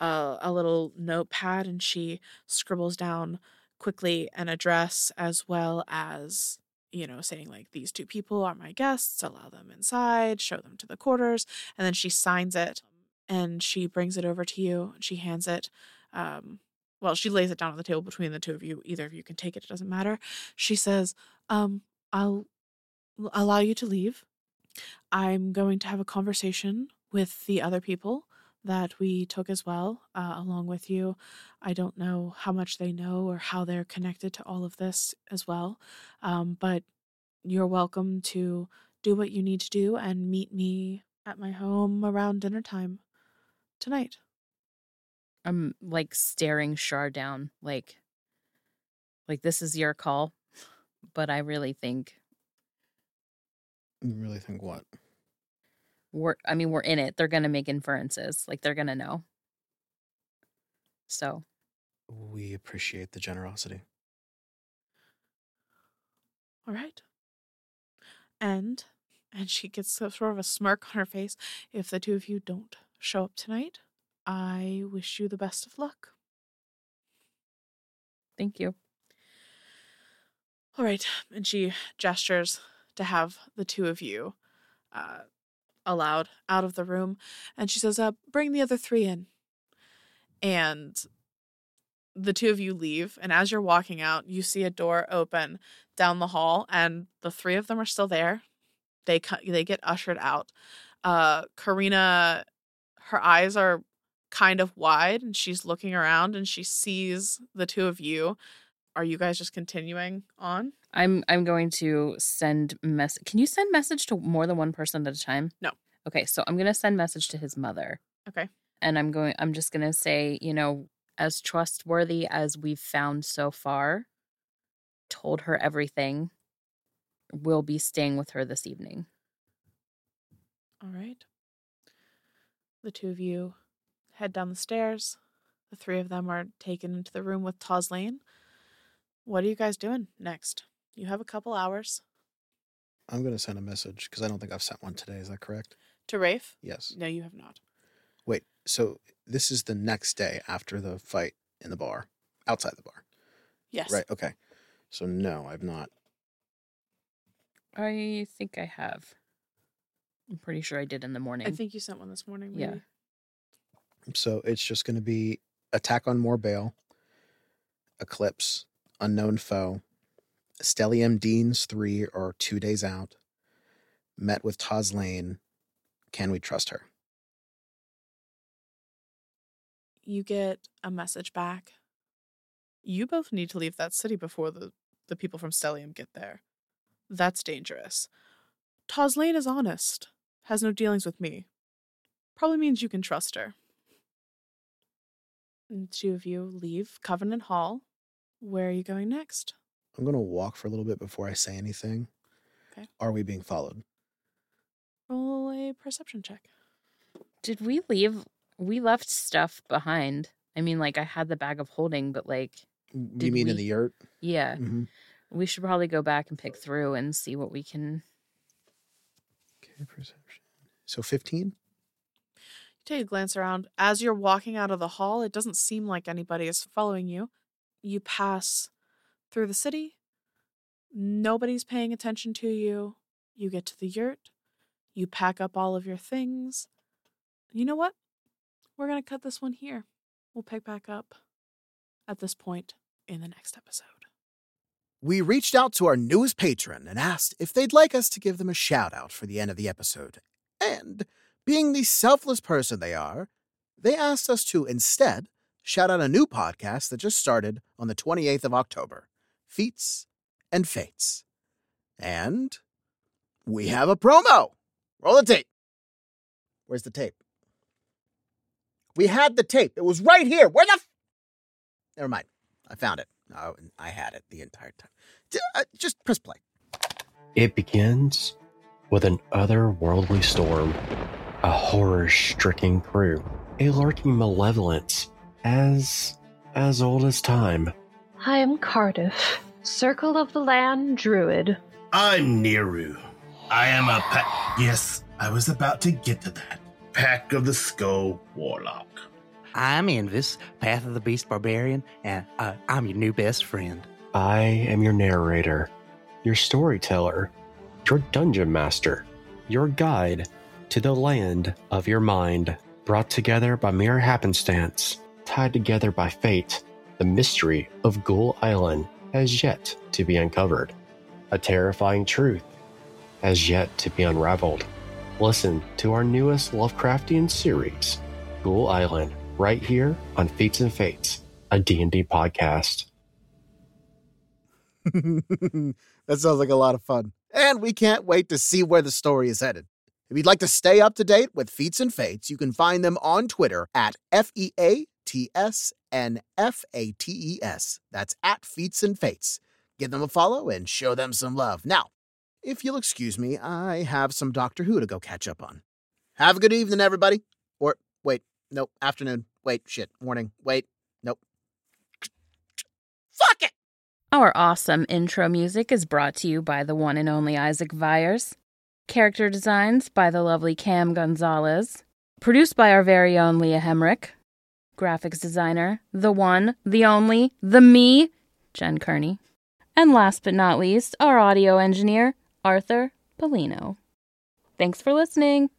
uh, a little notepad and she scribbles down quickly an address as well as, you know, saying, like, these two people are my guests, allow them inside, show them to the quarters. And then she signs it and she brings it over to you. And she hands it. Um, well, she lays it down on the table between the two of you. Either of you can take it, it doesn't matter. She says, um, I'll allow you to leave. I'm going to have a conversation with the other people that we took as well, uh, along with you. I don't know how much they know or how they're connected to all of this as well, um, but you're welcome to do what you need to do and meet me at my home around dinner time tonight. I'm like staring Char down, like like this is your call. But I really think You really think what? we're I mean, we're in it. They're gonna make inferences. Like they're gonna know. So We appreciate the generosity. All right. And and she gets so- sort of a smirk on her face. If the two of you don't show up tonight, I wish you the best of luck. thank you. All right. [sighs] And she gestures to have the two of you uh, allowed out of the room. And she says, uh, bring the other three in. And the two of you leave. And as you're walking out, you see a door open down the hall, and the three of them are still there. They they get ushered out. Uh, Karina, her eyes are kind of wide, and she's looking around, and she sees the two of you. Are you guys just continuing on? I'm I'm going to send mess. Can you send message to more than one person at a time? No. Okay, so I'm gonna send message to his mother. Okay. And I'm going. I'm just gonna say, you know, as trustworthy as we've found so far, told her everything. We'll be staying with her this evening. All right. The two of you head down the stairs. The three of them are taken into the room with Tozlain. What are you guys doing next? You have a couple hours. I'm going to send a message because I don't think I've sent one today. Is that correct? To Rafe? Yes. No, you have not. Wait, so this is the next day after the fight in the bar, outside the bar. Yes. Right. Okay. So no, I've not. I think I have. I'm pretty sure I did in the morning. I think you sent one this morning. Maybe. Yeah. So it's just going to be attack on Mor'Bhaile, Eclipse, Unknown Foe, Stellium Deans 3 or two days out, met with Tozlain. Can we trust her? You get a message back. You both need to leave that city before the, the people from Stellium get there. That's dangerous. Tozlain is honest, has no dealings with me. Probably means you can trust her. And two of you leave Covenant Hall. Where are you going next? I'm going to walk for a little bit before I say anything. Okay. Are we being followed? Roll a perception check. Did we leave? We left stuff behind. I mean, like I had the bag of holding, but like, you Did mean in the yurt? yeah, Mm-hmm. we should probably go back and pick through and see what we can. Okay, perception. So 15? Take a glance around. As you're walking out of the hall, it doesn't seem like anybody is following you. You pass through the city. Nobody's paying attention to you. You get to the yurt. You pack up all of your things. You know what? We're going to cut this one here. We'll pick back up at this point in the next episode. We reached out to our newest patron and asked if they'd like us to give them a shout out for the end of the episode. And, being the selfless person they are, they asked us to instead shout out a new podcast that just started on the 28th of October Feats and Fates. And we have a promo. Roll the tape. Where's the tape? We had the tape. It was right here. Where the f- Never mind. I found it. Oh, I had it the entire time. Uh, just press play. It begins with an otherworldly storm, a horror stricken crew, a lurking malevolence as as old as time. I am Cardiff, Circle of the Land Druid. I'm Neru. I am a pa- yes, I was about to get to that. Pact of the Skull Warlock. I'm Invis, Path of the Beast Barbarian, and uh, I'm your new best friend. I am your narrator, your storyteller, your dungeon master, your guide to the land of your mind, brought together by mere happenstance, tied together by fate. The mystery of Ghoul Island has yet to be uncovered. A terrifying truth has yet to be unraveled. Listen to our newest Lovecraftian series, Ghoul Island, right here on Feats and Fates, a D&D podcast. [laughs] that sounds like a lot of fun. And we can't wait to see where the story is headed. If you'd like to stay up to date with Feats and Fates, you can find them on Twitter at F E A T S and F A T E S. That's at Feats and Fates. Give them a follow and show them some love. Now, if you'll excuse me, I have some Doctor Who to go catch up on. Have a good evening, everybody. Or, wait, nope, afternoon. Wait, shit, morning. Wait, nope. Fuck it! Our awesome intro music is brought to you by the one and only Isaac Vyers. Character designs by the lovely Cam Gonzalez. Produced by our very own Leah Hemrick. Graphics designer, the one, the only, the me, Jen Kearney. And last but not least, our audio engineer, Arthur Polino. Thanks for listening.